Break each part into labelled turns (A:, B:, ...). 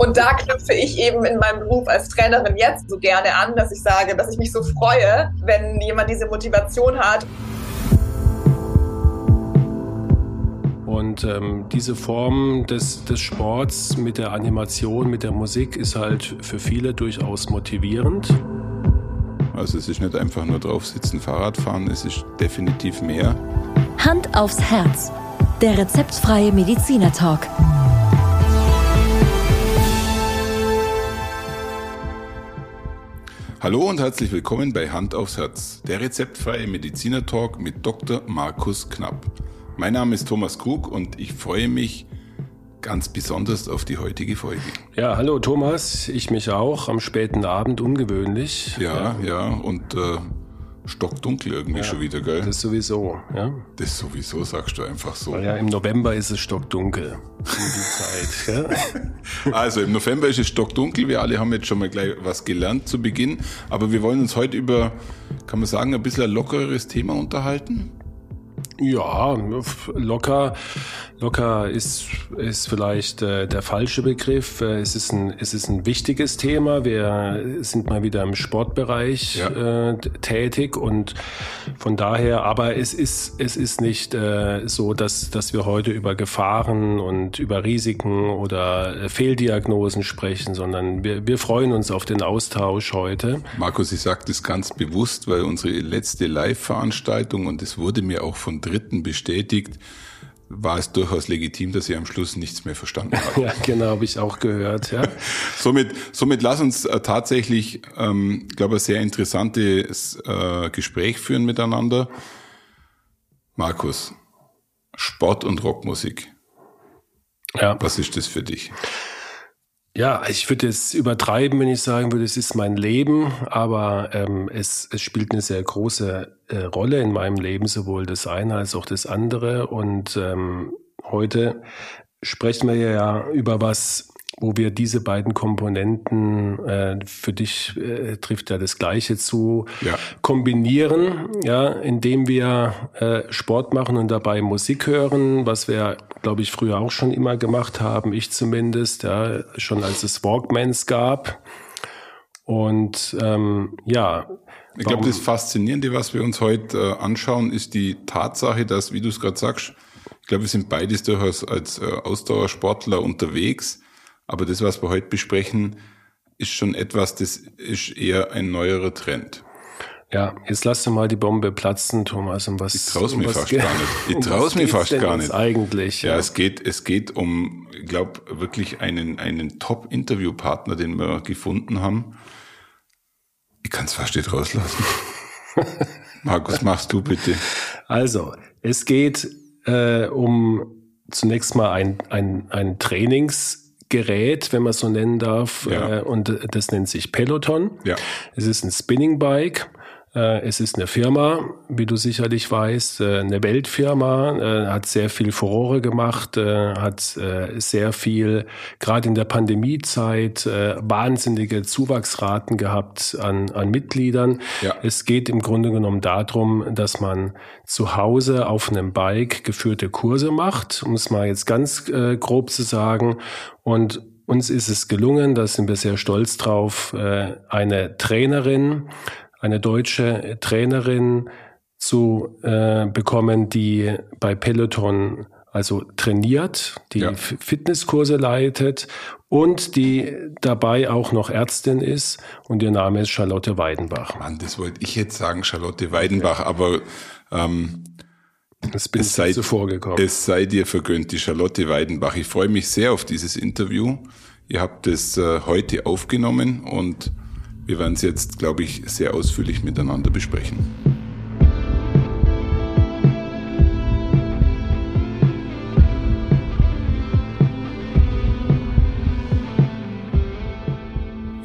A: Und da knüpfe ich eben in meinem Beruf als Trainerin jetzt so gerne an, dass ich sage, dass ich mich so freue, wenn jemand diese Motivation hat.
B: Und ähm, diese Form des, des Sports mit der Animation, mit der Musik ist halt für viele durchaus motivierend.
C: Also es ist nicht einfach nur drauf sitzen, Fahrrad fahren, es ist definitiv mehr.
D: Hand aufs Herz. Der rezeptfreie Mediziner
C: Hallo und herzlich willkommen bei Hand aufs Herz, der rezeptfreie Mediziner Talk mit Dr. Markus Knapp. Mein Name ist Thomas Krug und ich freue mich ganz besonders auf die heutige Folge.
B: Ja, hallo Thomas, ich mich auch, am späten Abend ungewöhnlich.
C: Ja, ja, ja und äh, stockdunkel irgendwie ja, schon wieder, gell?
B: Das sowieso, ja.
C: Das sowieso, sagst du einfach so.
B: Ja, im November ist es stockdunkel. Die
C: Zeit, ja. Also im November ist es stockdunkel. Wir alle haben jetzt schon mal gleich was gelernt zu Beginn. Aber wir wollen uns heute über, kann man sagen, ein bisschen ein lockeres Thema unterhalten.
B: Ja, locker, locker ist, ist vielleicht äh, der falsche Begriff. Äh, es, ist ein, es ist ein wichtiges Thema. Wir sind mal wieder im Sportbereich ja. äh, tätig und von daher, aber es ist, es ist nicht äh, so, dass, dass wir heute über Gefahren und über Risiken oder äh, Fehldiagnosen sprechen, sondern wir, wir freuen uns auf den Austausch heute.
C: Markus, ich sage das ganz bewusst, weil unsere letzte Live-Veranstaltung und es wurde mir auch von Dritten bestätigt, war es durchaus legitim, dass sie am Schluss nichts mehr verstanden haben.
B: ja, genau, habe ich auch gehört. Ja.
C: somit, somit lass uns äh, tatsächlich, ähm, glaube ich, sehr interessantes äh, Gespräch führen miteinander. Markus, Sport und Rockmusik. Ja. Was ist das für dich?
B: Ja, ich würde es übertreiben, wenn ich sagen würde, es ist mein Leben, aber ähm, es, es spielt eine sehr große äh, Rolle in meinem Leben, sowohl das eine als auch das andere. Und ähm, heute sprechen wir ja über was, wo wir diese beiden Komponenten, äh, für dich äh, trifft ja das Gleiche zu, ja. kombinieren, ja, indem wir äh, Sport machen und dabei Musik hören, was wir, glaube ich, früher auch schon immer gemacht haben, ich zumindest, ja, schon als es Walkmans gab. Und ähm, ja.
C: Ich glaube, das Faszinierende, was wir uns heute äh, anschauen, ist die Tatsache, dass, wie du es gerade sagst, ich glaube, wir sind beides durchaus als äh, Ausdauersportler unterwegs aber das, was wir heute besprechen, ist schon etwas, das ist eher ein neuerer Trend.
B: Ja, jetzt lass du mal die Bombe platzen, Thomas. Um was,
C: ich traue um mir fast gar nicht. Ich um traue mir fast gar nicht.
B: Eigentlich.
C: Ja, ja, es geht, es geht um, ich glaube, wirklich einen, einen Top-Interviewpartner, den wir gefunden haben. Ich kann es fast nicht rauslassen. Markus, machst du bitte.
B: Also, es geht äh, um zunächst mal ein, ein, ein Trainings- Gerät, wenn man es so nennen darf, ja. äh, und das nennt sich Peloton. Ja. Es ist ein Spinning Bike. Äh, es ist eine Firma, wie du sicherlich weißt, äh, eine Weltfirma, äh, hat sehr viel Furore gemacht, hat sehr viel, gerade in der Pandemiezeit, wahnsinnige Zuwachsraten gehabt an, an Mitgliedern. Ja. Es geht im Grunde genommen darum, dass man zu Hause auf einem Bike geführte Kurse macht, um es mal jetzt ganz grob zu sagen. Und uns ist es gelungen, da sind wir sehr stolz drauf, eine Trainerin, eine deutsche Trainerin zu äh, bekommen, die bei Peloton also trainiert, die ja. Fitnesskurse leitet und die dabei auch noch Ärztin ist und ihr Name ist Charlotte Weidenbach.
C: Mann, das wollte ich jetzt sagen, Charlotte Weidenbach, ja. aber ähm,
B: das bin es sei, zuvor gekommen.
C: Es sei dir vergönnt, die Charlotte Weidenbach. Ich freue mich sehr auf dieses Interview. Ihr habt es äh, heute aufgenommen und wir werden es jetzt, glaube ich, sehr ausführlich miteinander besprechen.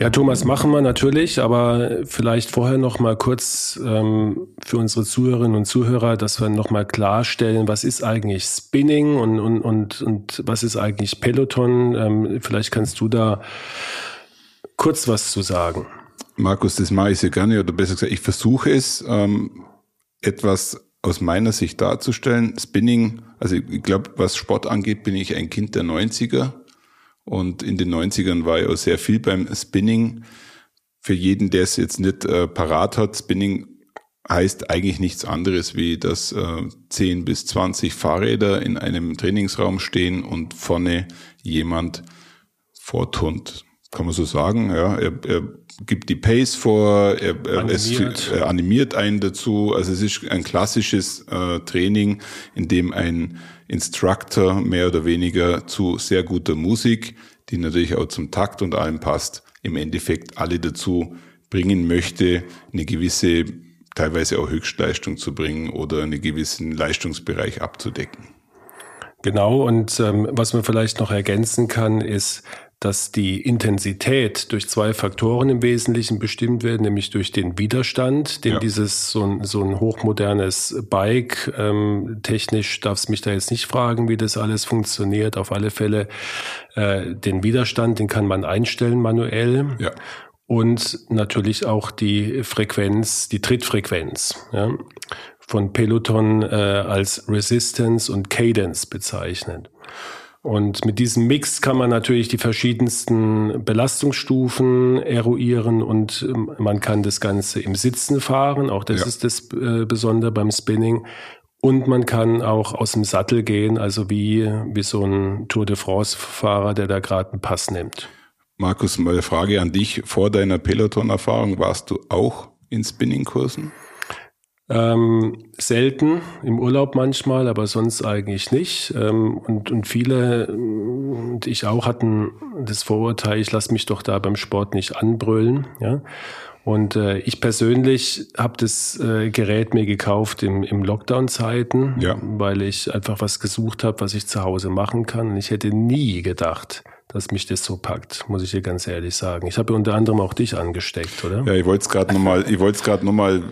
B: Ja, Thomas, machen wir natürlich, aber vielleicht vorher noch mal kurz ähm, für unsere Zuhörerinnen und Zuhörer, dass wir noch mal klarstellen, was ist eigentlich Spinning und, und, und, und was ist eigentlich Peloton? Ähm, vielleicht kannst du da kurz was zu sagen.
C: Markus, das mache ich sehr gerne, oder besser gesagt, ich versuche es, ähm, etwas aus meiner Sicht darzustellen. Spinning, also ich glaube, was Sport angeht, bin ich ein Kind der 90er Und in den 90ern war ich auch sehr viel beim Spinning. Für jeden, der es jetzt nicht äh, parat hat, Spinning heißt eigentlich nichts anderes, wie dass äh, 10 bis 20 Fahrräder in einem Trainingsraum stehen und vorne jemand vorturnt. Kann man so sagen, ja. Er, er gibt die Pace vor, er, animiert. Es, er animiert einen dazu. Also es ist ein klassisches äh, Training, in dem ein Instructor mehr oder weniger zu sehr guter Musik, die natürlich auch zum Takt und allem passt, im Endeffekt alle dazu bringen möchte, eine gewisse teilweise auch Höchstleistung zu bringen oder einen gewissen Leistungsbereich abzudecken.
B: Genau, und ähm, was man vielleicht noch ergänzen kann, ist, dass die Intensität durch zwei Faktoren im Wesentlichen bestimmt wird, nämlich durch den Widerstand, den ja. dieses so ein, so ein hochmodernes Bike, ähm, technisch darfst mich da jetzt nicht fragen, wie das alles funktioniert. Auf alle Fälle äh, den Widerstand, den kann man einstellen manuell. Ja und natürlich auch die Frequenz, die Trittfrequenz ja, von Peloton äh, als Resistance und Cadence bezeichnet. Und mit diesem Mix kann man natürlich die verschiedensten Belastungsstufen eruieren und ähm, man kann das Ganze im Sitzen fahren. Auch das ja. ist das äh, Besondere beim Spinning. Und man kann auch aus dem Sattel gehen, also wie, wie so ein Tour de France-Fahrer, der da gerade einen Pass nimmt.
C: Markus, mal eine Frage an dich. Vor deiner Peloton-Erfahrung warst du auch in Spinning-Kursen?
B: Ähm, selten, im Urlaub manchmal, aber sonst eigentlich nicht. Ähm, und, und viele, und ich auch, hatten das Vorurteil, ich lasse mich doch da beim Sport nicht anbrüllen. Ja? Und äh, ich persönlich habe das äh, Gerät mir gekauft im, im Lockdown-Zeiten, ja. weil ich einfach was gesucht habe, was ich zu Hause machen kann. Und ich hätte nie gedacht, dass mich das so packt, muss ich dir ganz ehrlich sagen. Ich habe unter anderem auch dich angesteckt, oder?
C: Ja, ich wollte es gerade nochmal, ich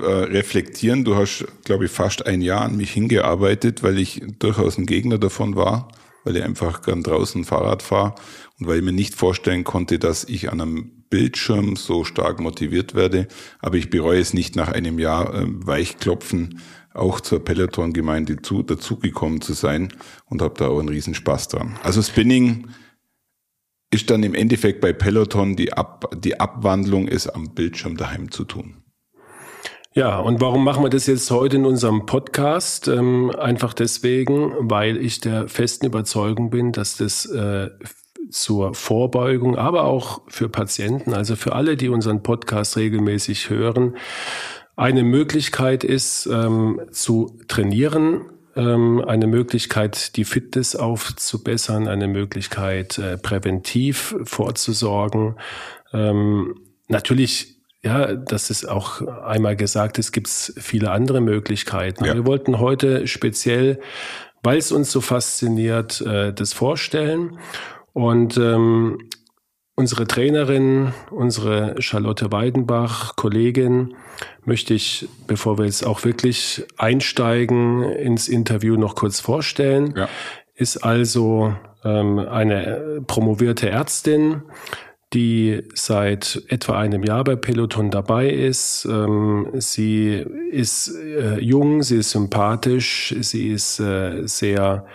C: äh, reflektieren. Du hast, glaube ich, fast ein Jahr an mich hingearbeitet, weil ich durchaus ein Gegner davon war, weil ich einfach gern draußen Fahrrad fahre und weil ich mir nicht vorstellen konnte, dass ich an einem Bildschirm so stark motiviert werde. Aber ich bereue es nicht nach einem Jahr äh, Weichklopfen auch zur Peloton-Gemeinde zu, dazugekommen zu sein und habe da auch einen riesen Spaß dran. Also Spinning ist dann im Endeffekt bei Peloton die, Ab die Abwandlung, es am Bildschirm daheim zu tun.
B: Ja, und warum machen wir das jetzt heute in unserem Podcast? Ähm, einfach deswegen, weil ich der festen Überzeugung bin, dass das äh, zur Vorbeugung, aber auch für Patienten, also für alle, die unseren Podcast regelmäßig hören, eine Möglichkeit ist, ähm, zu trainieren, ähm, eine Möglichkeit, die Fitness aufzubessern, eine Möglichkeit, äh, präventiv vorzusorgen. Ähm, natürlich, ja, das ist auch einmal gesagt, es gibt viele andere Möglichkeiten. Ja. Wir wollten heute speziell, weil es uns so fasziniert, äh, das vorstellen. Und ähm, unsere Trainerin, unsere Charlotte Weidenbach, Kollegin, möchte ich, bevor wir jetzt auch wirklich einsteigen ins Interview, noch kurz vorstellen. Ja. Ist also ähm, eine promovierte Ärztin, die seit etwa einem Jahr bei Peloton dabei ist. Ähm, sie ist äh, jung, sie ist sympathisch, sie ist äh, sehr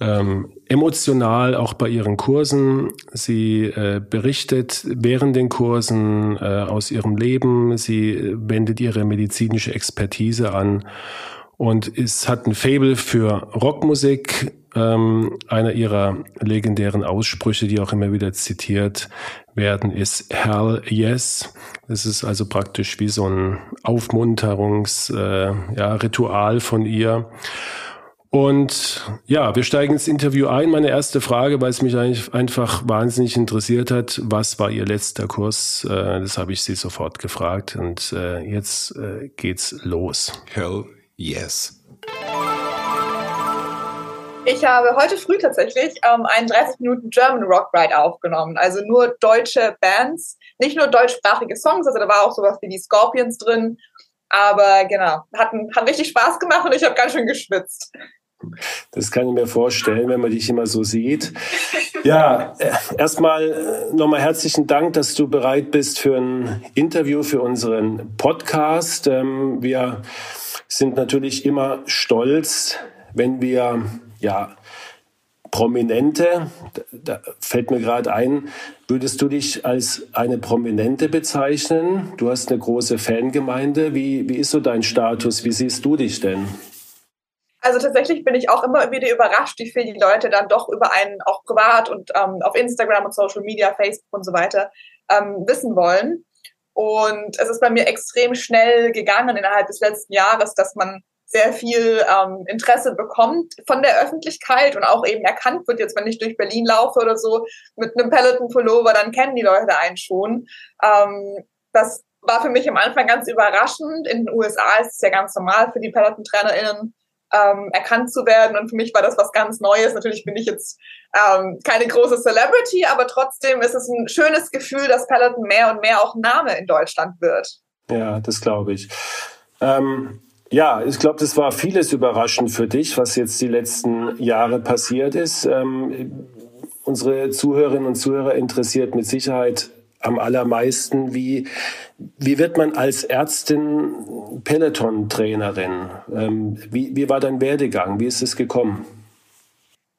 B: ähm, emotional auch bei ihren Kursen. Sie äh, berichtet während den Kursen äh, aus ihrem Leben. Sie wendet ihre medizinische Expertise an und es hat ein Fable für Rockmusik. Ähm, einer ihrer legendären Aussprüche, die auch immer wieder zitiert werden, ist Hell Yes. Das ist also praktisch wie so ein Aufmunterungsritual äh, ja, von ihr. Und ja, wir steigen ins Interview ein. Meine erste Frage, weil es mich eigentlich einfach wahnsinnig interessiert hat, was war Ihr letzter Kurs? Äh, das habe ich Sie sofort gefragt und äh, jetzt äh, geht's los.
C: Hell yes.
A: Ich habe heute früh tatsächlich ähm, einen 30 Minuten German Rock Ride aufgenommen, also nur deutsche Bands, nicht nur deutschsprachige Songs, also da war auch sowas wie die Scorpions drin, aber genau, hat, hat richtig Spaß gemacht und ich habe ganz schön geschwitzt.
B: Das kann ich mir vorstellen, wenn man dich immer so sieht. Ja, äh, erstmal äh, nochmal herzlichen Dank, dass du bereit bist für ein Interview für unseren Podcast. Ähm, wir sind natürlich immer stolz, wenn wir ja Prominente, da fällt mir gerade ein, würdest du dich als eine Prominente bezeichnen? Du hast eine große Fangemeinde. Wie, wie ist so dein Status? Wie siehst du dich denn?
A: Also tatsächlich bin ich auch immer wieder überrascht, wie viel die Leute dann doch über einen auch privat und ähm, auf Instagram und Social Media, Facebook und so weiter ähm, wissen wollen. Und es ist bei mir extrem schnell gegangen innerhalb des letzten Jahres, dass man sehr viel ähm, Interesse bekommt von der Öffentlichkeit und auch eben erkannt wird, jetzt wenn ich durch Berlin laufe oder so mit einem Peloton-Pullover, dann kennen die Leute einen schon. Ähm, das war für mich am Anfang ganz überraschend. In den USA ist es ja ganz normal für die Peloton-TrainerInnen, ähm, erkannt zu werden. Und für mich war das was ganz Neues. Natürlich bin ich jetzt ähm, keine große Celebrity, aber trotzdem ist es ein schönes Gefühl, dass Peloton mehr und mehr auch Name in Deutschland wird.
B: Ja, das glaube ich. Ähm, ja, ich glaube, das war vieles überraschend für dich, was jetzt die letzten Jahre passiert ist. Ähm, unsere Zuhörerinnen und Zuhörer interessiert mit Sicherheit am allermeisten, wie, wie wird man als Ärztin Peloton-Trainerin? Ähm, wie, wie war dein Werdegang? Wie ist es gekommen?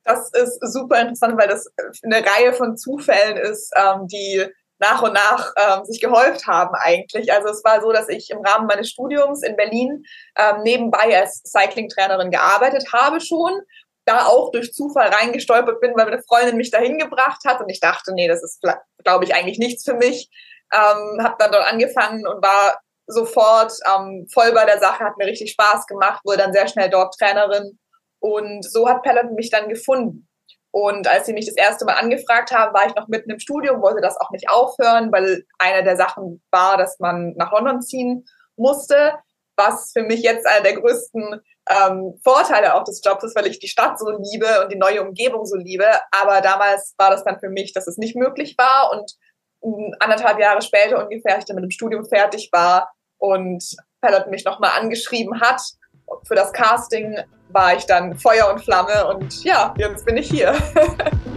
A: Das ist super interessant, weil das eine Reihe von Zufällen ist, ähm, die nach und nach ähm, sich gehäuft haben eigentlich. Also es war so, dass ich im Rahmen meines Studiums in Berlin ähm, nebenbei als Cycling-Trainerin gearbeitet habe schon, da auch durch Zufall reingestolpert bin, weil eine Freundin mich dahin gebracht hat und ich dachte, nee, das ist, glaube ich, eigentlich nichts für mich. Ähm, habe dann dort angefangen und war sofort ähm, voll bei der Sache, hat mir richtig Spaß gemacht, wurde dann sehr schnell dort Trainerin und so hat Pellet mich dann gefunden. Und als sie mich das erste Mal angefragt haben, war ich noch mitten im Studium, wollte das auch nicht aufhören, weil eine der Sachen war, dass man nach London ziehen musste, was für mich jetzt einer der größten ähm, Vorteile auch des Jobs ist, weil ich die Stadt so liebe und die neue Umgebung so liebe. Aber damals war das dann für mich, dass es nicht möglich war und anderthalb Jahre später ungefähr, ich dann mit dem Studium fertig war und Pellet mich nochmal angeschrieben hat für das Casting, war ich dann Feuer und Flamme und ja, jetzt bin ich hier.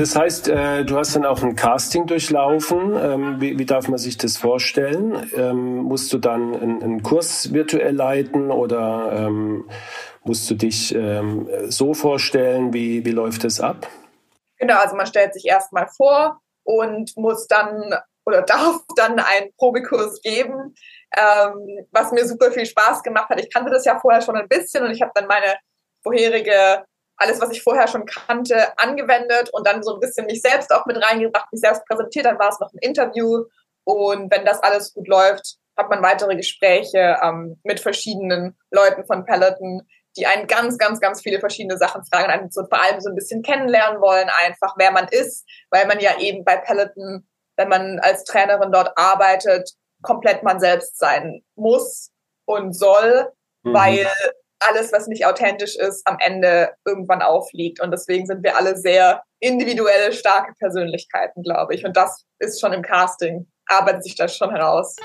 B: das heißt, äh, du hast dann auch ein Casting durchlaufen. Ähm, wie, wie, darf man sich das vorstellen? Ähm, musst du dann einen, einen, Kurs virtuell leiten oder ähm, musst du dich ähm, so vorstellen? Wie, wie läuft das ab?
A: Genau, also man stellt sich erstmal vor und muss dann oder darf dann einen Probekurs geben, ähm, was mir super viel Spaß gemacht hat. Ich kannte das ja vorher schon ein bisschen und ich habe dann meine vorherige alles, was ich vorher schon kannte, angewendet und dann so ein bisschen mich selbst auch mit reingebracht, mich selbst präsentiert. Dann war es noch ein Interview und wenn das alles gut läuft, hat man weitere Gespräche ähm, mit verschiedenen Leuten von Peloton, die einen ganz, ganz, ganz viele verschiedene Sachen fragen, einen so vor allem so ein bisschen kennenlernen wollen, einfach wer man ist, weil man ja eben bei Peloton, wenn man als Trainerin dort arbeitet, komplett man selbst sein muss und soll, mhm. weil alles, was nicht authentisch ist, am Ende irgendwann aufliegt. Und deswegen sind wir alle sehr individuelle, starke Persönlichkeiten, glaube ich. Und das ist schon im Casting, arbeitet sich das schon heraus.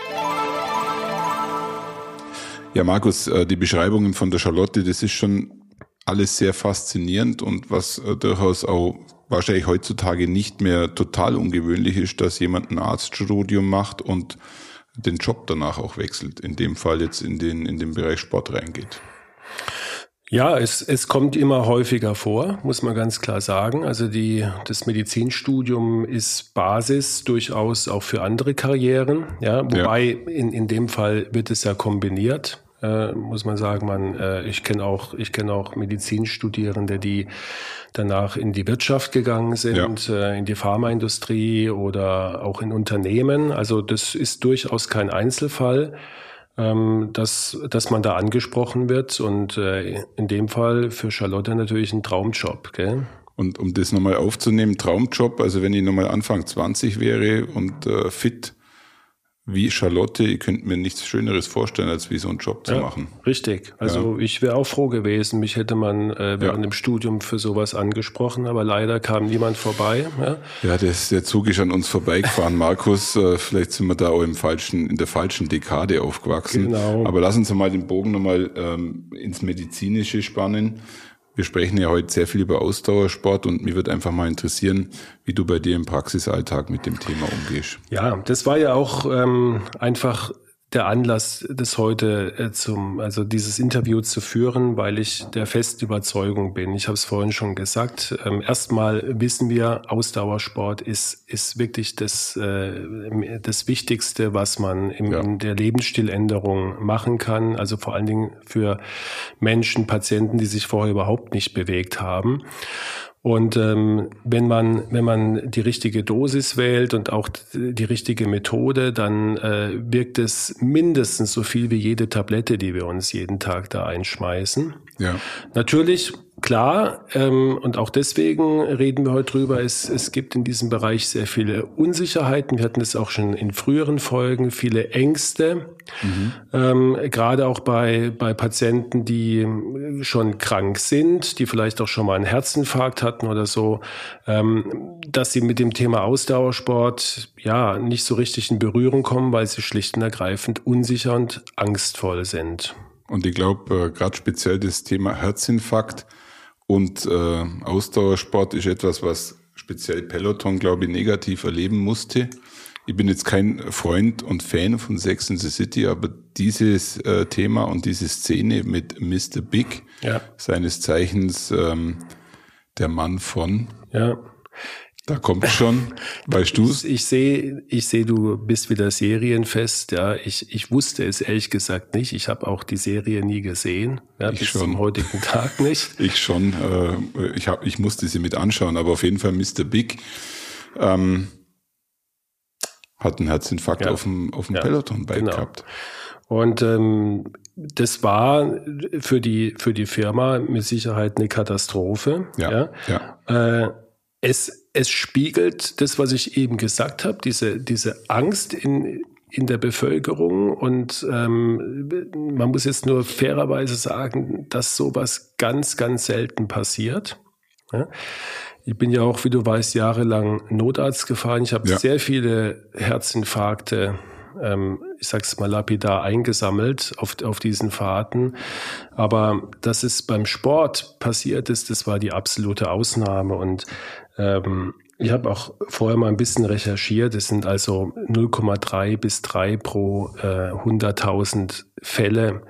C: Ja, Markus, äh, die Beschreibungen von der Charlotte, das ist schon alles sehr faszinierend und was äh, durchaus auch wahrscheinlich heutzutage nicht mehr total ungewöhnlich ist, dass jemand ein Arztstudium macht und den Job danach auch wechselt, in dem Fall jetzt in den, in den Bereich Sport reingeht.
B: Ja, es, es kommt immer häufiger vor, muss man ganz klar sagen. Also die, das Medizinstudium ist Basis durchaus auch für andere Karrieren. Ja, wobei ja. in, in dem Fall wird es ja kombiniert. Äh, muss man sagen, man, äh, ich kenne auch, ich kenne auch Medizinstudierende, die danach in die Wirtschaft gegangen sind, ja. äh, in die Pharmaindustrie oder auch in Unternehmen. Also das ist durchaus kein Einzelfall ähm, dass, dass man da angesprochen wird. Und äh, in dem Fall für Charlotte natürlich ein Traumjob. Gell?
C: Und um das nochmal aufzunehmen, Traumjob, also wenn ich nochmal Anfang 20 wäre und äh, fit, wie Charlotte, ihr könnt mir nichts Schöneres vorstellen, als wie so einen Job zu ja, machen.
B: Richtig. Also ja. ich wäre auch froh gewesen. Mich hätte man äh, während ja. dem Studium für sowas angesprochen, aber leider kam niemand vorbei.
C: Ja, ja das, der Zug ist an uns vorbeigefahren, Markus. Äh, vielleicht sind wir da auch im falschen, in der falschen Dekade aufgewachsen. Genau. Aber lass uns mal den Bogen nochmal ähm, ins Medizinische spannen. Wir sprechen ja heute sehr viel über Ausdauersport und mir wird einfach mal interessieren, wie du bei dir im Praxisalltag mit dem Thema umgehst.
B: Ja, das war ja auch ähm, einfach der Anlass, das heute äh, zum, also dieses Interview zu führen, weil ich der festen Überzeugung bin. Ich habe es vorhin schon gesagt. Ähm, erstmal wissen wir, Ausdauersport ist ist wirklich das äh, das Wichtigste, was man im, ja. in der Lebensstiländerung machen kann. Also vor allen Dingen für Menschen, Patienten, die sich vorher überhaupt nicht bewegt haben. Und ähm, wenn man wenn man die richtige Dosis wählt und auch die richtige Methode, dann äh, wirkt es mindestens so viel wie jede Tablette, die wir uns jeden Tag da einschmeißen. Ja. Natürlich klar, ähm, und auch deswegen reden wir heute drüber, es, es gibt in diesem Bereich sehr viele Unsicherheiten. Wir hatten es auch schon in früheren Folgen, viele Ängste, mhm. ähm, gerade auch bei, bei Patienten, die schon krank sind, die vielleicht auch schon mal einen Herzinfarkt hatten oder so, ähm, dass sie mit dem Thema Ausdauersport ja nicht so richtig in Berührung kommen, weil sie schlicht und ergreifend unsicher und angstvoll sind.
C: Und ich glaube, äh, gerade speziell das Thema Herzinfarkt und äh, Ausdauersport ist etwas, was speziell Peloton, glaube ich, negativ erleben musste. Ich bin jetzt kein Freund und Fan von Sex in the City, aber dieses äh, Thema und diese Szene mit Mr. Big, ja. seines Zeichens ähm, der Mann von,
B: ja.
C: Da kommt schon. Weißt du's?
B: Ich, sehe, ich sehe, du bist wieder serienfest. Ja, ich, ich wusste es ehrlich gesagt nicht. Ich habe auch die Serie nie gesehen. Ja, ich bis schon. zum heutigen Tag nicht.
C: ich schon. Äh, ich hab, ich musste sie mit anschauen, aber auf jeden Fall Mr. Big ähm, hat einen Herzinfarkt ja. auf dem, auf dem ja, Peloton-Bike genau. gehabt.
B: Und ähm, das war für die für die Firma mit Sicherheit eine Katastrophe. Ja. ja. ja. Äh, es, es spiegelt das, was ich eben gesagt habe, diese, diese Angst in, in der Bevölkerung. Und ähm, man muss jetzt nur fairerweise sagen, dass sowas ganz, ganz selten passiert. Ja? Ich bin ja auch, wie du weißt, jahrelang Notarzt gefahren. Ich habe ja. sehr viele Herzinfarkte, ähm, ich sag's mal lapidar, eingesammelt auf, auf diesen Fahrten. Aber dass es beim Sport passiert ist, das war die absolute Ausnahme. Und ähm, ich habe auch vorher mal ein bisschen recherchiert. Es sind also 0,3 bis 3 pro äh, 100.000 Fälle,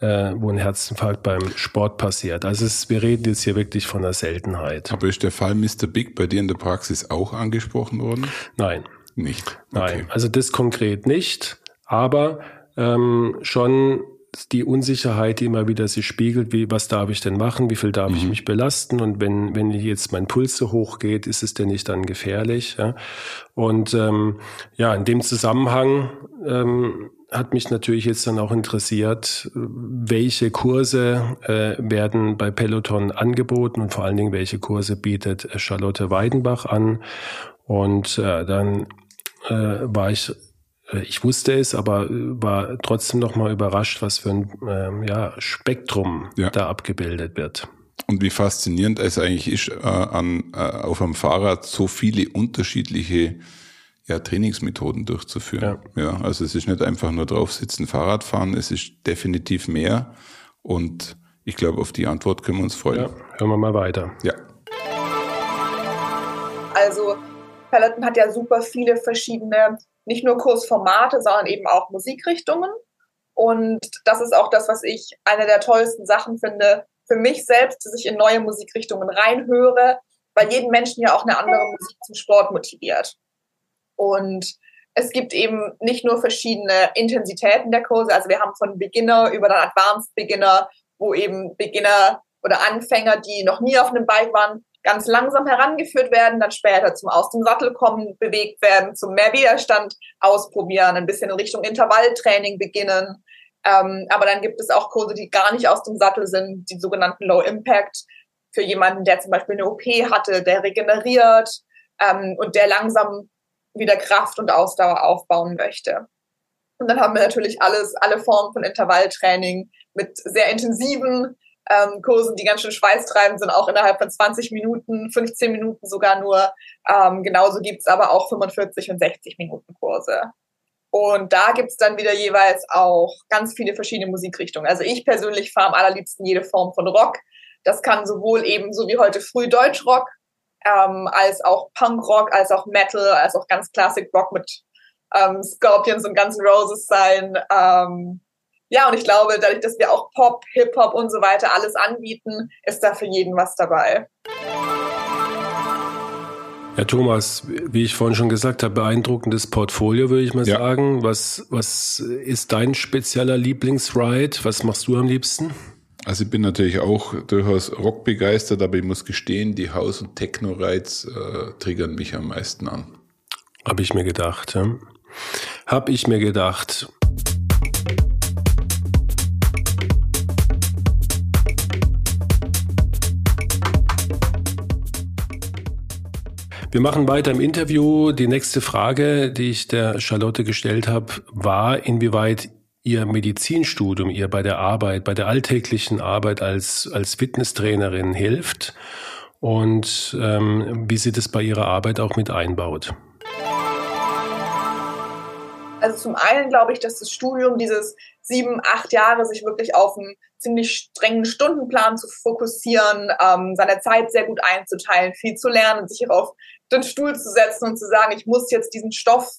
B: äh, wo ein Herzinfarkt beim Sport passiert. Also es, wir reden jetzt hier wirklich von einer Seltenheit.
C: Aber ist der Fall Mr. Big bei dir in der Praxis auch angesprochen worden?
B: Nein.
C: Nicht?
B: Okay. Nein, also das konkret nicht. Aber ähm, schon die Unsicherheit, die immer wieder sich spiegelt, wie, was darf ich denn machen, wie viel darf mhm. ich mich belasten und wenn, wenn jetzt mein Puls so hoch geht, ist es denn nicht dann gefährlich? Ja? Und ähm, ja, in dem Zusammenhang ähm, hat mich natürlich jetzt dann auch interessiert, welche Kurse äh, werden bei Peloton angeboten und vor allen Dingen, welche Kurse bietet Charlotte Weidenbach an. Und äh, dann äh, war ich äh, ich wusste es, aber äh, war trotzdem noch mal überrascht, was für ein ähm, ja, Spektrum ja. da abgebildet wird.
C: Und wie faszinierend es eigentlich ist, äh, an, äh, auf einem Fahrrad so viele unterschiedliche ja, Trainingsmethoden durchzuführen. Ja. ja, also es ist nicht einfach nur drauf sitzen, Fahrrad fahren, es ist definitiv mehr. Und ich glaube, auf die Antwort können wir uns freuen. Ja,
B: hören wir mal weiter.
C: Ja.
A: Also Peloton hat ja super viele verschiedene nicht nur Kursformate, sondern eben auch Musikrichtungen. Und das ist auch das, was ich eine der tollsten Sachen finde für mich selbst, dass ich in neue Musikrichtungen reinhöre, weil jeden Menschen ja auch eine andere Musik zum Sport motiviert. Und es gibt eben nicht nur verschiedene Intensitäten der Kurse, also wir haben von Beginner über dann Advanced Beginner, wo eben Beginner oder Anfänger, die noch nie auf einem Bike waren, ganz langsam herangeführt werden, dann später zum Aus dem Sattel kommen, bewegt werden, zum mehr Widerstand ausprobieren, ein bisschen in Richtung Intervalltraining beginnen. Ähm, aber dann gibt es auch Kurse, die gar nicht aus dem Sattel sind, die sogenannten Low Impact, für jemanden, der zum Beispiel eine OP hatte, der regeneriert ähm, und der langsam wieder Kraft und Ausdauer aufbauen möchte. Und dann haben wir natürlich alles, alle Formen von Intervalltraining mit sehr intensiven ähm, Kursen, die ganz schön schweißtreibend sind, auch innerhalb von 20 Minuten, 15 Minuten sogar nur. Ähm, genauso gibt's aber auch 45 und 60 Minuten Kurse. Und da gibt's dann wieder jeweils auch ganz viele verschiedene Musikrichtungen. Also ich persönlich fahre am allerliebsten jede Form von Rock. Das kann sowohl eben so wie heute früh Deutschrock, ähm, als auch Punkrock, als auch Metal, als auch ganz Classic Rock mit ähm, Scorpions und Guns N' Roses sein. Ähm, ja, und ich glaube, dadurch, dass wir auch Pop, Hip-Hop und so weiter alles anbieten, ist da für jeden was dabei.
B: Ja, Thomas, wie ich vorhin schon gesagt habe, beeindruckendes Portfolio, würde ich mal ja. sagen. Was, was ist dein spezieller Lieblingsride? Was machst du am liebsten?
C: Also ich bin natürlich auch durchaus rockbegeistert, aber ich muss gestehen, die House- und Techno-Rides äh, triggern mich am meisten an.
B: Habe ich mir gedacht, ja. Hab ich mir gedacht. Wir machen weiter im Interview. Die nächste Frage, die ich der Charlotte gestellt habe, war, inwieweit Ihr Medizinstudium ihr bei der Arbeit, bei der alltäglichen Arbeit als, als Fitnesstrainerin hilft und ähm, wie sie das bei ihrer Arbeit auch mit einbaut.
A: Also zum einen glaube ich, dass das Studium dieses sieben, acht Jahre sich wirklich auf einen ziemlich strengen Stundenplan zu fokussieren, ähm, seine Zeit sehr gut einzuteilen, viel zu lernen, sich auf den Stuhl zu setzen und zu sagen, ich muss jetzt diesen Stoff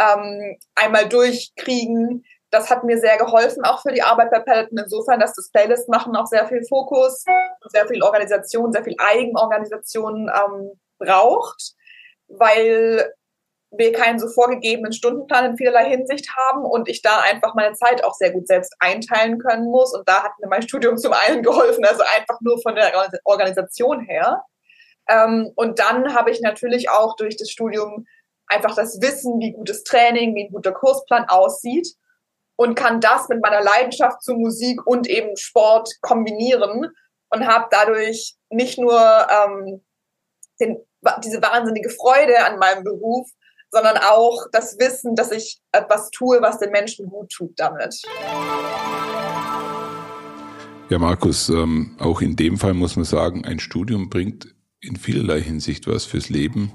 A: ähm, einmal durchkriegen. Das hat mir sehr geholfen, auch für die Arbeit bei Peloton, insofern, dass das Playlist machen auch sehr viel Fokus, sehr viel Organisation, sehr viel Eigenorganisation ähm, braucht, weil wir keinen so vorgegebenen Stundenplan in vielerlei Hinsicht haben und ich da einfach meine Zeit auch sehr gut selbst einteilen können muss. Und da hat mir mein Studium zum einen geholfen, also einfach nur von der Organisation her. Ähm, und dann habe ich natürlich auch durch das Studium einfach das Wissen, wie gutes Training, wie ein guter Kursplan aussieht und kann das mit meiner Leidenschaft zu Musik und eben Sport kombinieren und habe dadurch nicht nur ähm, den, diese wahnsinnige Freude an meinem Beruf, sondern auch das Wissen, dass ich etwas tue, was den Menschen gut tut damit.
C: Ja, Markus, ähm, auch in dem Fall muss man sagen, ein Studium bringt in vielerlei Hinsicht was fürs Leben,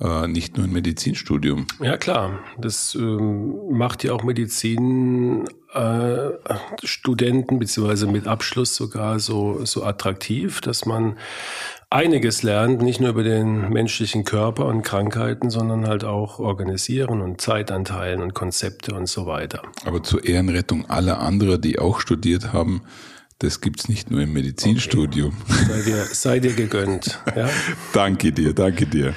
C: äh, nicht nur ein Medizinstudium.
B: Ja, klar. Das ähm, macht ja auch Medizinstudenten äh, beziehungsweise mit Abschluss sogar so, so attraktiv, dass man einiges lernt, nicht nur über den menschlichen Körper und Krankheiten, sondern halt auch organisieren und Zeitanteilen und Konzepte und so weiter.
C: Aber zur Ehrenrettung aller anderen, die auch studiert haben, das gibt's nicht nur im Medizinstudium.
B: Okay. Sei, dir, sei dir gegönnt. Ja?
C: danke dir, danke dir.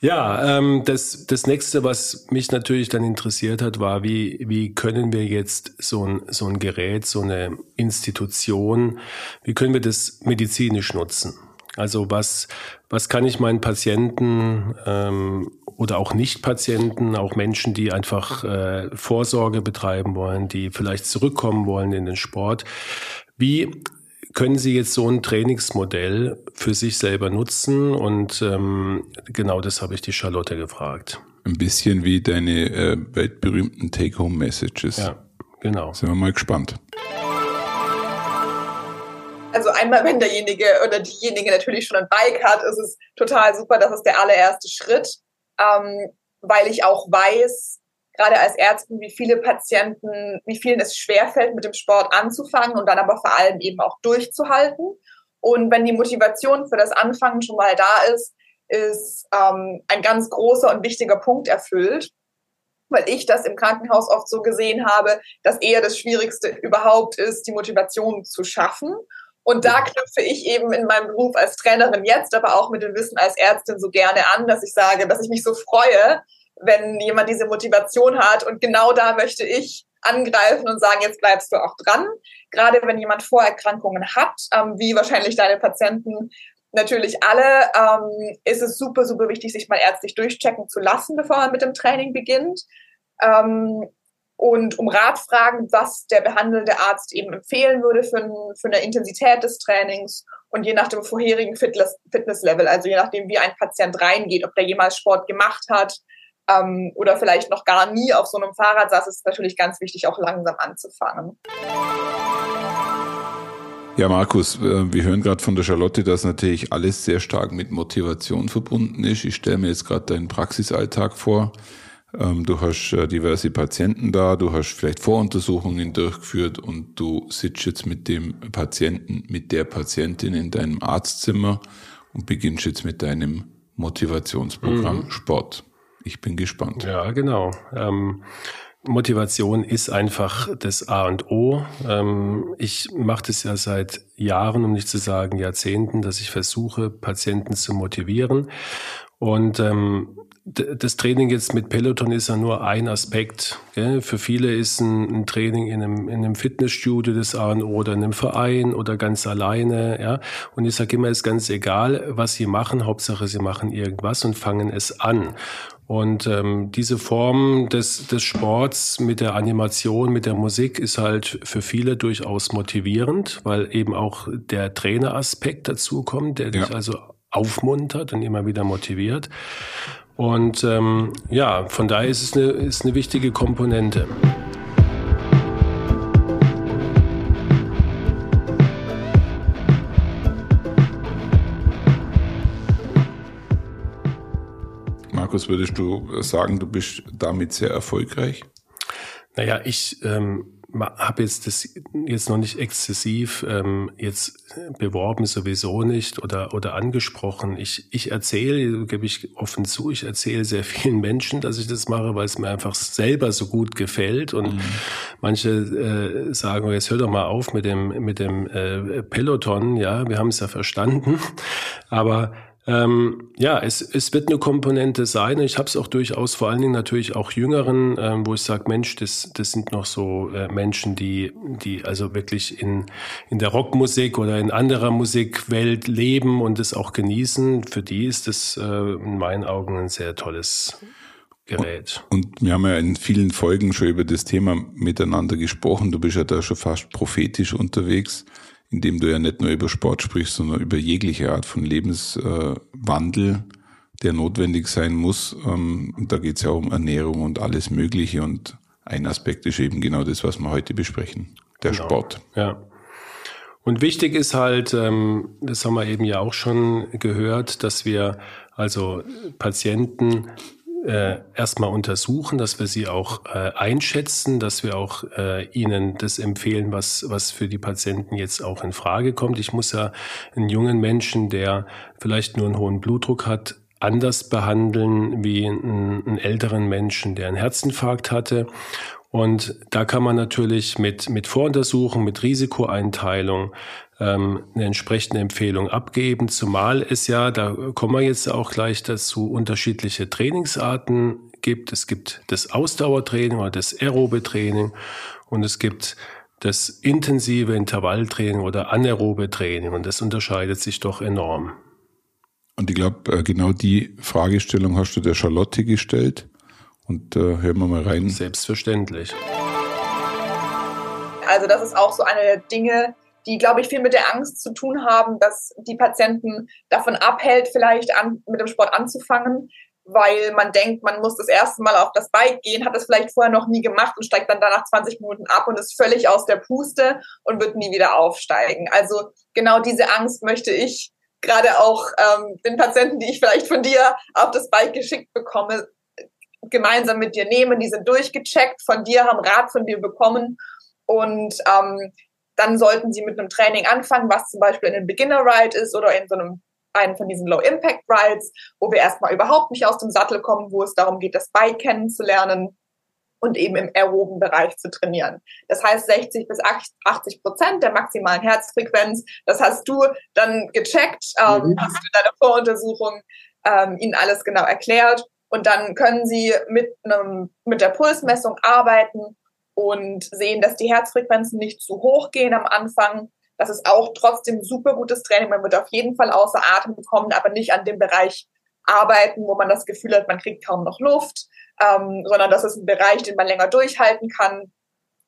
B: Ja, ähm, das, das nächste, was mich natürlich dann interessiert hat, war, wie, wie können wir jetzt so ein, so ein Gerät, so eine Institution, wie können wir das medizinisch nutzen? Also was, was kann ich meinen Patienten ähm, oder auch Nicht-Patienten, auch Menschen, die einfach äh, Vorsorge betreiben wollen, die vielleicht zurückkommen wollen in den Sport, wie können Sie jetzt so ein Trainingsmodell für sich selber nutzen? Und ähm, genau das habe ich die Charlotte gefragt.
C: Ein bisschen wie deine äh, weltberühmten Take-Home-Messages.
B: Ja, genau.
C: Sind wir mal gespannt.
A: Also einmal, wenn derjenige oder diejenige natürlich schon ein Bike hat, ist es total super. Das ist der allererste Schritt, ähm, weil ich auch weiß, gerade als Ärztin, wie viele Patienten, wie vielen es schwerfällt, mit dem Sport anzufangen und dann aber vor allem eben auch durchzuhalten. Und wenn die Motivation für das Anfangen schon mal da ist, ist ähm, ein ganz großer und wichtiger Punkt erfüllt, weil ich das im Krankenhaus oft so gesehen habe, dass eher das Schwierigste überhaupt ist, die Motivation zu schaffen. Und da knüpfe ich eben in meinem Beruf als Trainerin jetzt, aber auch mit dem Wissen als Ärztin so gerne an, dass ich sage, dass ich mich so freue, wenn jemand diese Motivation hat. Und genau da möchte ich angreifen und sagen, jetzt bleibst du auch dran. Gerade wenn jemand Vorerkrankungen hat, ähm, wie wahrscheinlich deine Patienten natürlich alle, ähm, ist es super, super wichtig, sich mal ärztlich durchchecken zu lassen, bevor man mit dem Training beginnt. Ähm, und um Rat fragen, was der behandelnde Arzt eben empfehlen würde für, für eine Intensität des Trainings und je nach dem vorherigen Fitness, Fitnesslevel, also je nachdem, wie ein Patient reingeht, ob der jemals Sport gemacht hat ähm, oder vielleicht noch gar nie auf so einem Fahrrad saß, ist es natürlich ganz wichtig, auch langsam anzufangen.
C: Ja, Markus, äh, wir hören gerade von der Charlotte, dass natürlich alles sehr stark mit Motivation verbunden ist. Ich stelle mir jetzt gerade deinen Praxisalltag vor Ähm, du hast äh, diverse Patienten da, du hast vielleicht Voruntersuchungen durchgeführt und du sitzt jetzt mit dem Patienten, mit der Patientin in deinem Arztzimmer und beginnst jetzt mit deinem Motivationsprogramm mhm. Sport. Ich bin gespannt.
B: Ja, genau. Ähm, Motivation ist einfach das A und O. Ähm, ich mache das ja seit Jahren, um nicht zu sagen Jahrzehnten, dass ich versuche, Patienten zu motivieren. Und ähm, das Training jetzt mit Peloton ist ja nur ein Aspekt. Gell? Für viele ist ein, ein, Training in einem, in einem Fitnessstudio das A und O oder in einem Verein oder ganz alleine. Ja? Und ich sage immer, es ist ganz egal, was sie machen. Hauptsache, sie machen irgendwas und fangen es an. Und ähm, diese Form des, des Sports mit der Animation, mit der Musik ist halt für viele durchaus motivierend, weil eben auch der Traineraspekt dazu kommt, der ja. dich also aufmuntert und immer wieder motiviert. Und ähm, ja, von daher ist es eine, ist eine wichtige Komponente.
C: Markus, würdest du sagen, du bist damit sehr erfolgreich?
B: Naja, ich ähm, habe jetzt das jetzt noch nicht exzessiv ähm, jetzt beworben, sowieso nicht oder oder angesprochen. Ich ich erzähle, gebe ich offen zu, ich erzähle sehr vielen Menschen, dass ich das mache, weil es mir einfach selber so gut gefällt. Und mhm. manche äh, sagen, jetzt hör doch mal auf mit dem mit dem äh, Peloton. Ja, wir haben es ja verstanden, aber ähm, ja, es, es wird eine Komponente sein. Ich habe es auch durchaus vor allen Dingen natürlich auch Jüngeren, ähm, wo ich sage, Mensch, das, das sind noch so äh, Menschen, die, die also wirklich in, in der Rockmusik oder in anderer Musikwelt leben und es auch genießen. Für die ist das äh, in meinen Augen ein sehr tolles Gerät.
C: Und, und wir haben ja in vielen Folgen schon über das Thema miteinander gesprochen. Du bist ja da schon fast prophetisch unterwegs indem du ja nicht nur über Sport sprichst, sondern über jegliche Art von Lebenswandel, der notwendig sein muss. Ähm, und da geht es ja um Ernährung und alles Mögliche. Und ein Aspekt ist eben genau das, was wir heute besprechen, der genau. Sport.
B: Ja. Und wichtig ist halt, ähm, das haben wir eben ja auch schon gehört, dass wir also Patienten äh, erstmal untersuchen, dass wir sie auch äh, einschätzen, dass wir auch äh, ihnen das empfehlen, was, was für die Patienten jetzt auch in Frage kommt. Ich muss ja einen jungen Menschen, der vielleicht nur einen hohen Blutdruck hat, anders behandeln wie einen, einen älteren Menschen, der einen Herzinfarkt hatte. Und da kann man natürlich mit, mit Voruntersuchung, mit Risikoeinteilung ähm, eine entsprechende Empfehlung abgeben, zumal es ja, da kommen wir jetzt auch gleich dazu, unterschiedliche Trainingsarten gibt. Es gibt das Ausdauertraining oder das aerobe Training und es gibt das intensive Intervalltraining oder anaerobe Training und das unterscheidet sich doch enorm.
C: Und ich glaube, äh, genau die Fragestellung hast du der Charlotte gestellt. Und äh, hören wir mal rein.
B: Selbstverständlich.
A: Also das ist auch so eine der Dinge, die, glaube ich, viel mit der Angst zu tun haben, dass die Patienten davon abhält, vielleicht an, mit dem Sport anzufangen, weil man denkt, man muss das erste Mal auf das Bike gehen, hat das vielleicht vorher noch nie gemacht und steigt dann danach 20 Minuten ab und ist völlig aus der Puste und wird nie wieder aufsteigen. Also genau diese Angst möchte ich gerade auch ähm, den Patienten, die ich vielleicht von dir auf das Bike geschickt bekomme, gemeinsam mit dir nehmen. Die sind durchgecheckt von dir, haben Rat von dir bekommen und ähm, dann sollten sie mit einem Training anfangen, was zum Beispiel in einem Beginner Ride ist oder in so einem einen von diesen Low Impact Rides, wo wir erstmal überhaupt nicht aus dem Sattel kommen, wo es darum geht, das Bike kennenzulernen und eben im aeroben Bereich zu trainieren. Das heißt 60 bis 80 Prozent der maximalen Herzfrequenz. Das hast du dann gecheckt, ähm, mhm. hast du in deiner Voruntersuchung ähm, ihnen alles genau erklärt und dann können sie mit einem mit der Pulsmessung arbeiten und sehen, dass die Herzfrequenzen nicht zu hoch gehen am Anfang. Das ist auch trotzdem super gutes Training. Man wird auf jeden Fall außer Atem bekommen, aber nicht an dem Bereich arbeiten, wo man das Gefühl hat, man kriegt kaum noch Luft, ähm, sondern das ist ein Bereich, den man länger durchhalten kann,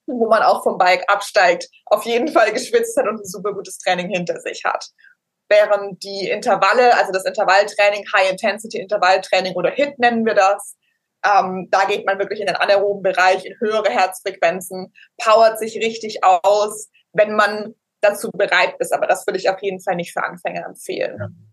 A: wo man auch vom Bike absteigt, auf jeden Fall geschwitzt hat und ein super gutes Training hinter sich hat. Während die Intervalle, also das Intervalltraining, High-Intensity-Intervalltraining oder HIT nennen wir das, ähm, da geht man wirklich in den anaeroben Bereich, in höhere Herzfrequenzen, powert sich richtig aus, wenn man dazu bereit ist. Aber das würde ich auf jeden Fall nicht für Anfänger empfehlen.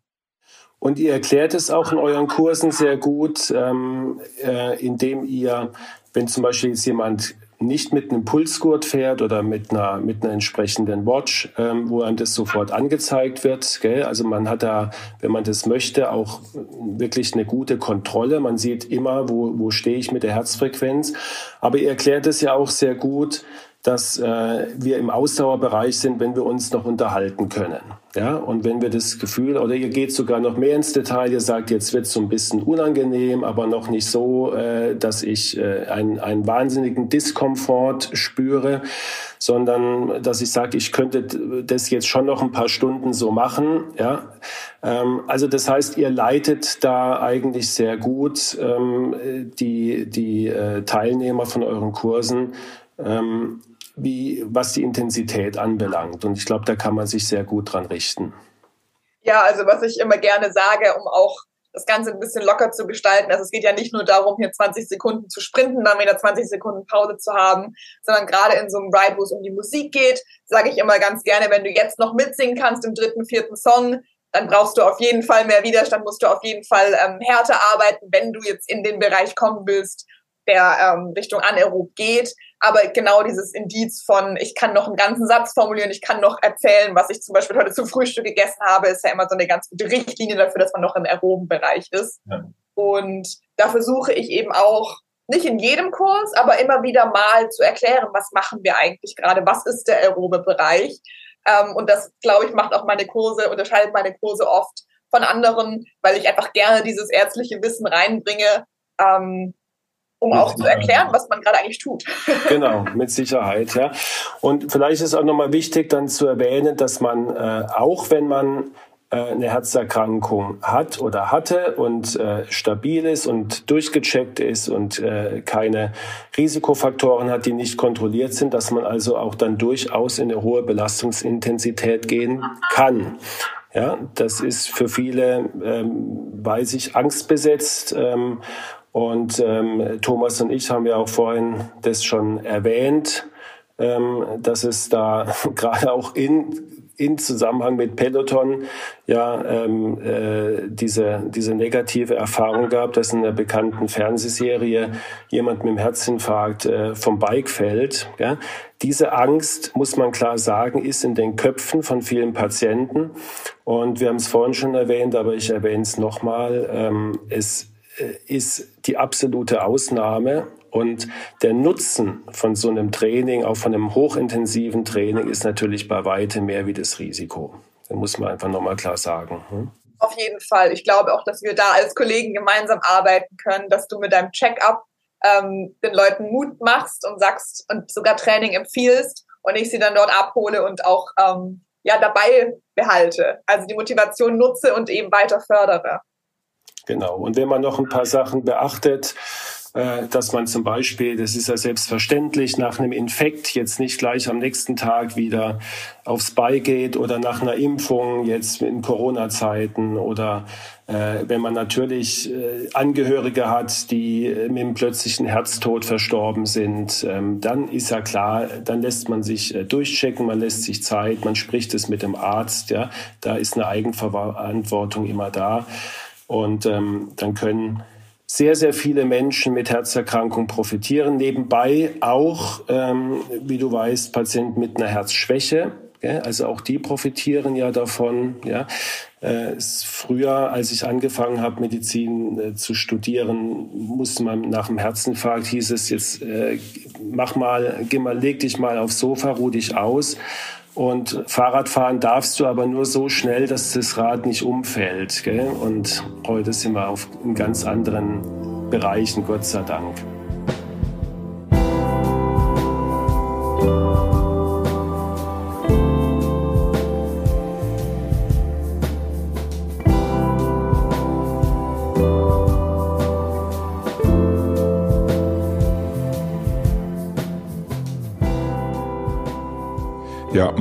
B: Und ihr erklärt es auch in euren Kursen sehr gut, ähm, äh, indem ihr, wenn zum Beispiel jetzt jemand nicht mit einem Pulsgurt fährt oder mit einer, mit einer entsprechenden Watch, ähm, wo einem das sofort angezeigt wird. Gell? Also man hat da, wenn man das möchte, auch wirklich eine gute Kontrolle. Man sieht immer, wo, wo stehe ich mit der Herzfrequenz. Aber ihr erklärt es ja auch sehr gut, dass äh, wir im Ausdauerbereich sind, wenn wir uns noch unterhalten können. Ja, und wenn wir das Gefühl, oder ihr geht sogar noch mehr ins Detail, ihr sagt, jetzt wird es so ein bisschen unangenehm, aber noch nicht so, äh, dass ich äh, einen, einen wahnsinnigen Diskomfort spüre, sondern dass ich sage, ich könnte das jetzt schon noch ein paar Stunden so machen. Ja, ähm, also das heißt, ihr leitet da eigentlich sehr gut ähm, die, die äh, Teilnehmer von euren Kursen ähm, wie, was die Intensität anbelangt. Und ich glaube, da kann man sich sehr gut dran richten.
A: Ja, also was ich immer gerne sage, um auch das Ganze ein bisschen locker zu gestalten. Also es geht ja nicht nur darum, hier 20 Sekunden zu sprinten, dann wieder 20 Sekunden Pause zu haben, sondern gerade in so einem Ride, wo es um die Musik geht, sage ich immer ganz gerne, wenn du jetzt noch mitsingen kannst im dritten, vierten Song, dann brauchst du auf jeden Fall mehr Widerstand, musst du auf jeden Fall ähm, härter arbeiten, wenn du jetzt in den Bereich kommen willst, der ähm, Richtung anaerob geht. Aber genau dieses Indiz von, ich kann noch einen ganzen Satz formulieren, ich kann noch erzählen, was ich zum Beispiel heute zum Frühstück gegessen habe, ist ja immer so eine ganz gute Richtlinie dafür, dass man noch im aeroben Bereich ist. Ja. Und da versuche ich eben auch, nicht in jedem Kurs, aber immer wieder mal zu erklären, was machen wir eigentlich gerade, was ist der aerobe Bereich. Ähm, und das, glaube ich, macht auch meine Kurse, unterscheidet meine Kurse oft von anderen, weil ich einfach gerne dieses ärztliche Wissen reinbringe, ähm, um auch zu erklären, was man gerade eigentlich tut.
B: Genau, mit Sicherheit, ja. Und vielleicht ist auch nochmal wichtig, dann zu erwähnen, dass man äh, auch, wenn man äh, eine Herzerkrankung hat oder hatte und äh, stabil ist und durchgecheckt ist und äh, keine Risikofaktoren hat, die nicht kontrolliert sind, dass man also auch dann durchaus in eine hohe Belastungsintensität gehen kann. Ja, das ist für viele, ähm, weiß ich, angstbesetzt ähm, und ähm, Thomas und ich haben ja auch vorhin das schon erwähnt, ähm, dass es da gerade auch in, in Zusammenhang mit Peloton ja ähm, äh, diese, diese negative Erfahrung gab, dass in der bekannten Fernsehserie jemand mit dem Herzinfarkt äh, vom Bike fällt. Ja? Diese Angst, muss man klar sagen, ist in den Köpfen von vielen Patienten. Und wir haben es vorhin schon erwähnt, aber ich erwähne es nochmal. Ähm, es ist die absolute Ausnahme. Und der Nutzen von so einem Training, auch von einem hochintensiven Training, ist natürlich bei weitem mehr wie das Risiko. Da muss man einfach nochmal klar sagen. Hm?
A: Auf jeden Fall. Ich glaube auch, dass wir da als Kollegen gemeinsam arbeiten können, dass du mit deinem Check-up ähm, den Leuten Mut machst und sagst und sogar Training empfiehlst und ich sie dann dort abhole und auch ähm, ja dabei behalte. Also die Motivation nutze und eben weiter fördere.
B: Genau. Und wenn man noch ein paar Sachen beachtet, äh, dass man zum Beispiel, das ist ja selbstverständlich, nach einem Infekt jetzt nicht gleich am nächsten Tag wieder aufs Bei geht oder nach einer Impfung jetzt in Corona-Zeiten oder äh, wenn man natürlich äh, Angehörige hat, die äh, mit einem plötzlichen Herztod verstorben sind, ähm, dann ist ja klar, dann lässt man sich äh, durchchecken, man lässt sich Zeit, man spricht es mit dem Arzt, ja, da ist eine Eigenverantwortung immer da. Und ähm, dann können sehr, sehr viele Menschen mit Herzerkrankung profitieren. Nebenbei auch, ähm, wie du weißt, Patienten mit einer Herzschwäche. Gell? Also auch die profitieren ja davon. Ja? Äh, früher, als ich angefangen habe, Medizin äh, zu studieren, musste man nach dem Herzinfarkt hieß es jetzt, äh, mach mal, geh mal, leg dich mal aufs Sofa, ruh dich aus. Und Fahrradfahren darfst du aber nur so schnell, dass das Rad nicht umfällt. Gell? Und heute sind wir auf in ganz anderen Bereichen, Gott sei Dank.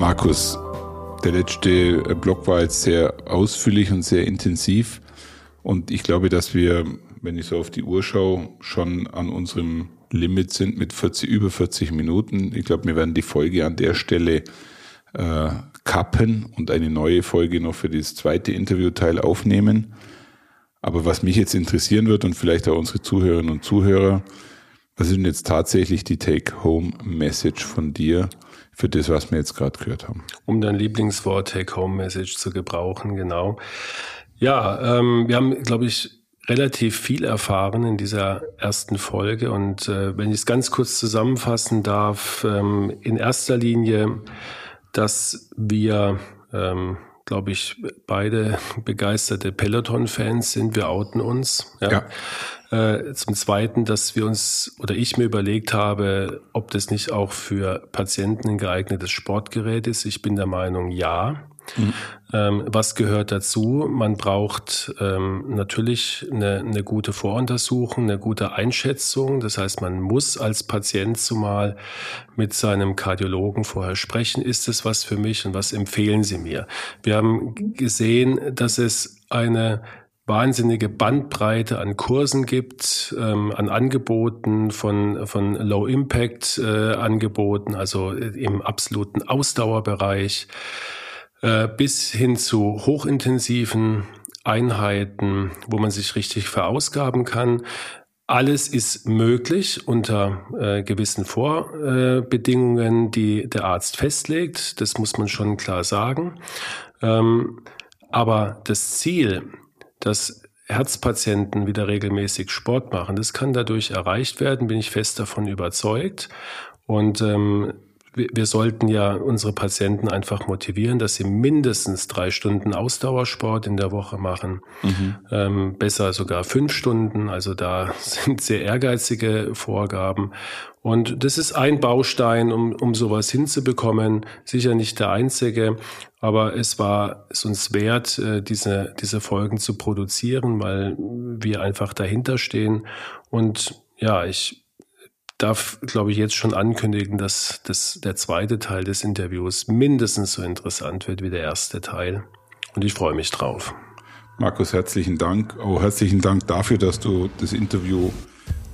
C: Markus, der letzte Blog war jetzt sehr ausführlich und sehr intensiv. Und ich glaube, dass wir, wenn ich so auf die Uhr schaue, schon an unserem Limit sind mit 40, über 40 Minuten. Ich glaube, wir werden die Folge an der Stelle äh, kappen und eine neue Folge noch für das zweite Interviewteil aufnehmen. Aber was mich jetzt interessieren wird und vielleicht auch unsere Zuhörerinnen und Zuhörer, was ist denn jetzt tatsächlich die Take-Home-Message von dir für das, was wir jetzt gerade gehört haben?
B: Um dein Lieblingswort Take-Home-Message zu gebrauchen, genau. Ja, ähm, wir haben, glaube ich, relativ viel erfahren in dieser ersten Folge. Und äh, wenn ich es ganz kurz zusammenfassen darf, ähm, in erster Linie, dass wir, ähm, glaube ich, beide begeisterte Peloton-Fans sind. Wir outen uns. Ja. ja. Äh, zum Zweiten, dass wir uns oder ich mir überlegt habe, ob das nicht auch für Patienten ein geeignetes Sportgerät ist. Ich bin der Meinung, ja. Mhm. Ähm, was gehört dazu? Man braucht ähm, natürlich eine, eine gute Voruntersuchung, eine gute Einschätzung. Das heißt, man muss als Patient zumal mit seinem Kardiologen vorher sprechen. Ist es was für mich und was empfehlen Sie mir? Wir haben gesehen, dass es eine wahnsinnige Bandbreite an Kursen gibt, ähm, an Angeboten von, von Low-Impact-Angeboten, äh, also im absoluten Ausdauerbereich. Äh, bis hin zu hochintensiven Einheiten, wo man sich richtig verausgaben kann. Alles ist möglich unter äh, gewissen Vorbedingungen, die der Arzt festlegt. Das muss man schon klar sagen. Ähm, aber das Ziel, dass Herzpatienten wieder regelmäßig Sport machen, das kann dadurch erreicht werden, bin ich fest davon überzeugt. Und ähm, wir sollten ja unsere Patienten einfach motivieren, dass sie mindestens drei Stunden Ausdauersport in der Woche machen. Mhm. Ähm, besser sogar fünf Stunden. Also da sind sehr ehrgeizige Vorgaben. Und das ist ein Baustein, um, um sowas hinzubekommen. Sicher nicht der einzige, aber es war es uns wert, äh, diese, diese Folgen zu produzieren, weil wir einfach dahinter stehen. Und ja, ich darf, glaube ich, jetzt schon ankündigen, dass das, der zweite Teil des Interviews mindestens so interessant wird wie der erste Teil. Und ich freue mich drauf.
C: Markus, herzlichen Dank. Auch herzlichen Dank dafür, dass du das Interview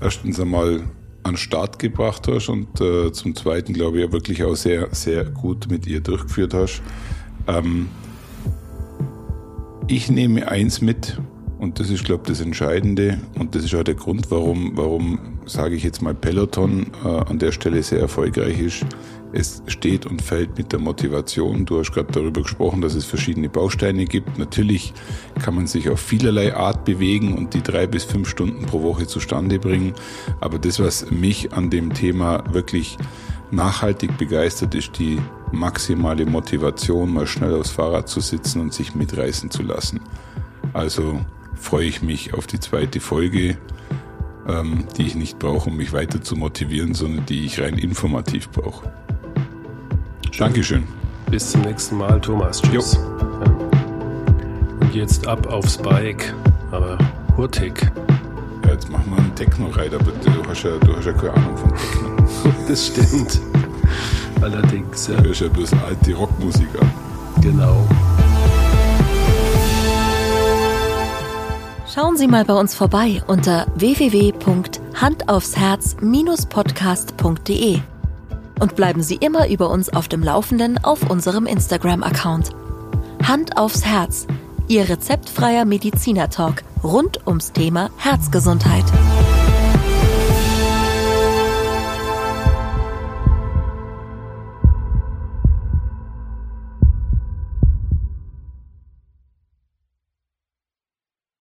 C: erstens einmal an Start gebracht hast und äh, zum Zweiten, glaube ich, wirklich auch sehr, sehr gut mit ihr durchgeführt hast. Ähm, ich nehme eins mit, und das ist, glaube ich, das Entscheidende. Und das ist auch der Grund, warum, warum sage ich jetzt mal, Peloton äh, an der Stelle sehr erfolgreich ist. Es steht und fällt mit der Motivation. Du hast gerade darüber gesprochen, dass es verschiedene Bausteine gibt. Natürlich kann man sich auf vielerlei Art bewegen und die drei bis fünf Stunden pro Woche zustande bringen. Aber das, was mich an dem Thema wirklich nachhaltig begeistert, ist die maximale Motivation, mal schnell aufs Fahrrad zu sitzen und sich mitreißen zu lassen. Also freue ich mich auf die zweite Folge, ähm, die ich nicht brauche, um mich weiter zu motivieren, sondern die ich rein informativ brauche. Dankeschön.
B: Bis zum nächsten Mal, Thomas. Tschüss. Ja. Und jetzt ab aufs Bike, aber hurtig.
C: Ja, jetzt machen wir einen Techno-Reiter, aber du hast, ja, du hast ja keine Ahnung von Techno.
B: das stimmt. Allerdings.
C: Ja. Du hörst ja bloß alte Rockmusiker.
B: Genau.
D: Schauen Sie mal bei uns vorbei unter www.handaufsherz-podcast.de und bleiben Sie immer über uns auf dem Laufenden auf unserem Instagram-Account. Hand aufs Herz, Ihr rezeptfreier Mediziner-Talk rund ums Thema Herzgesundheit.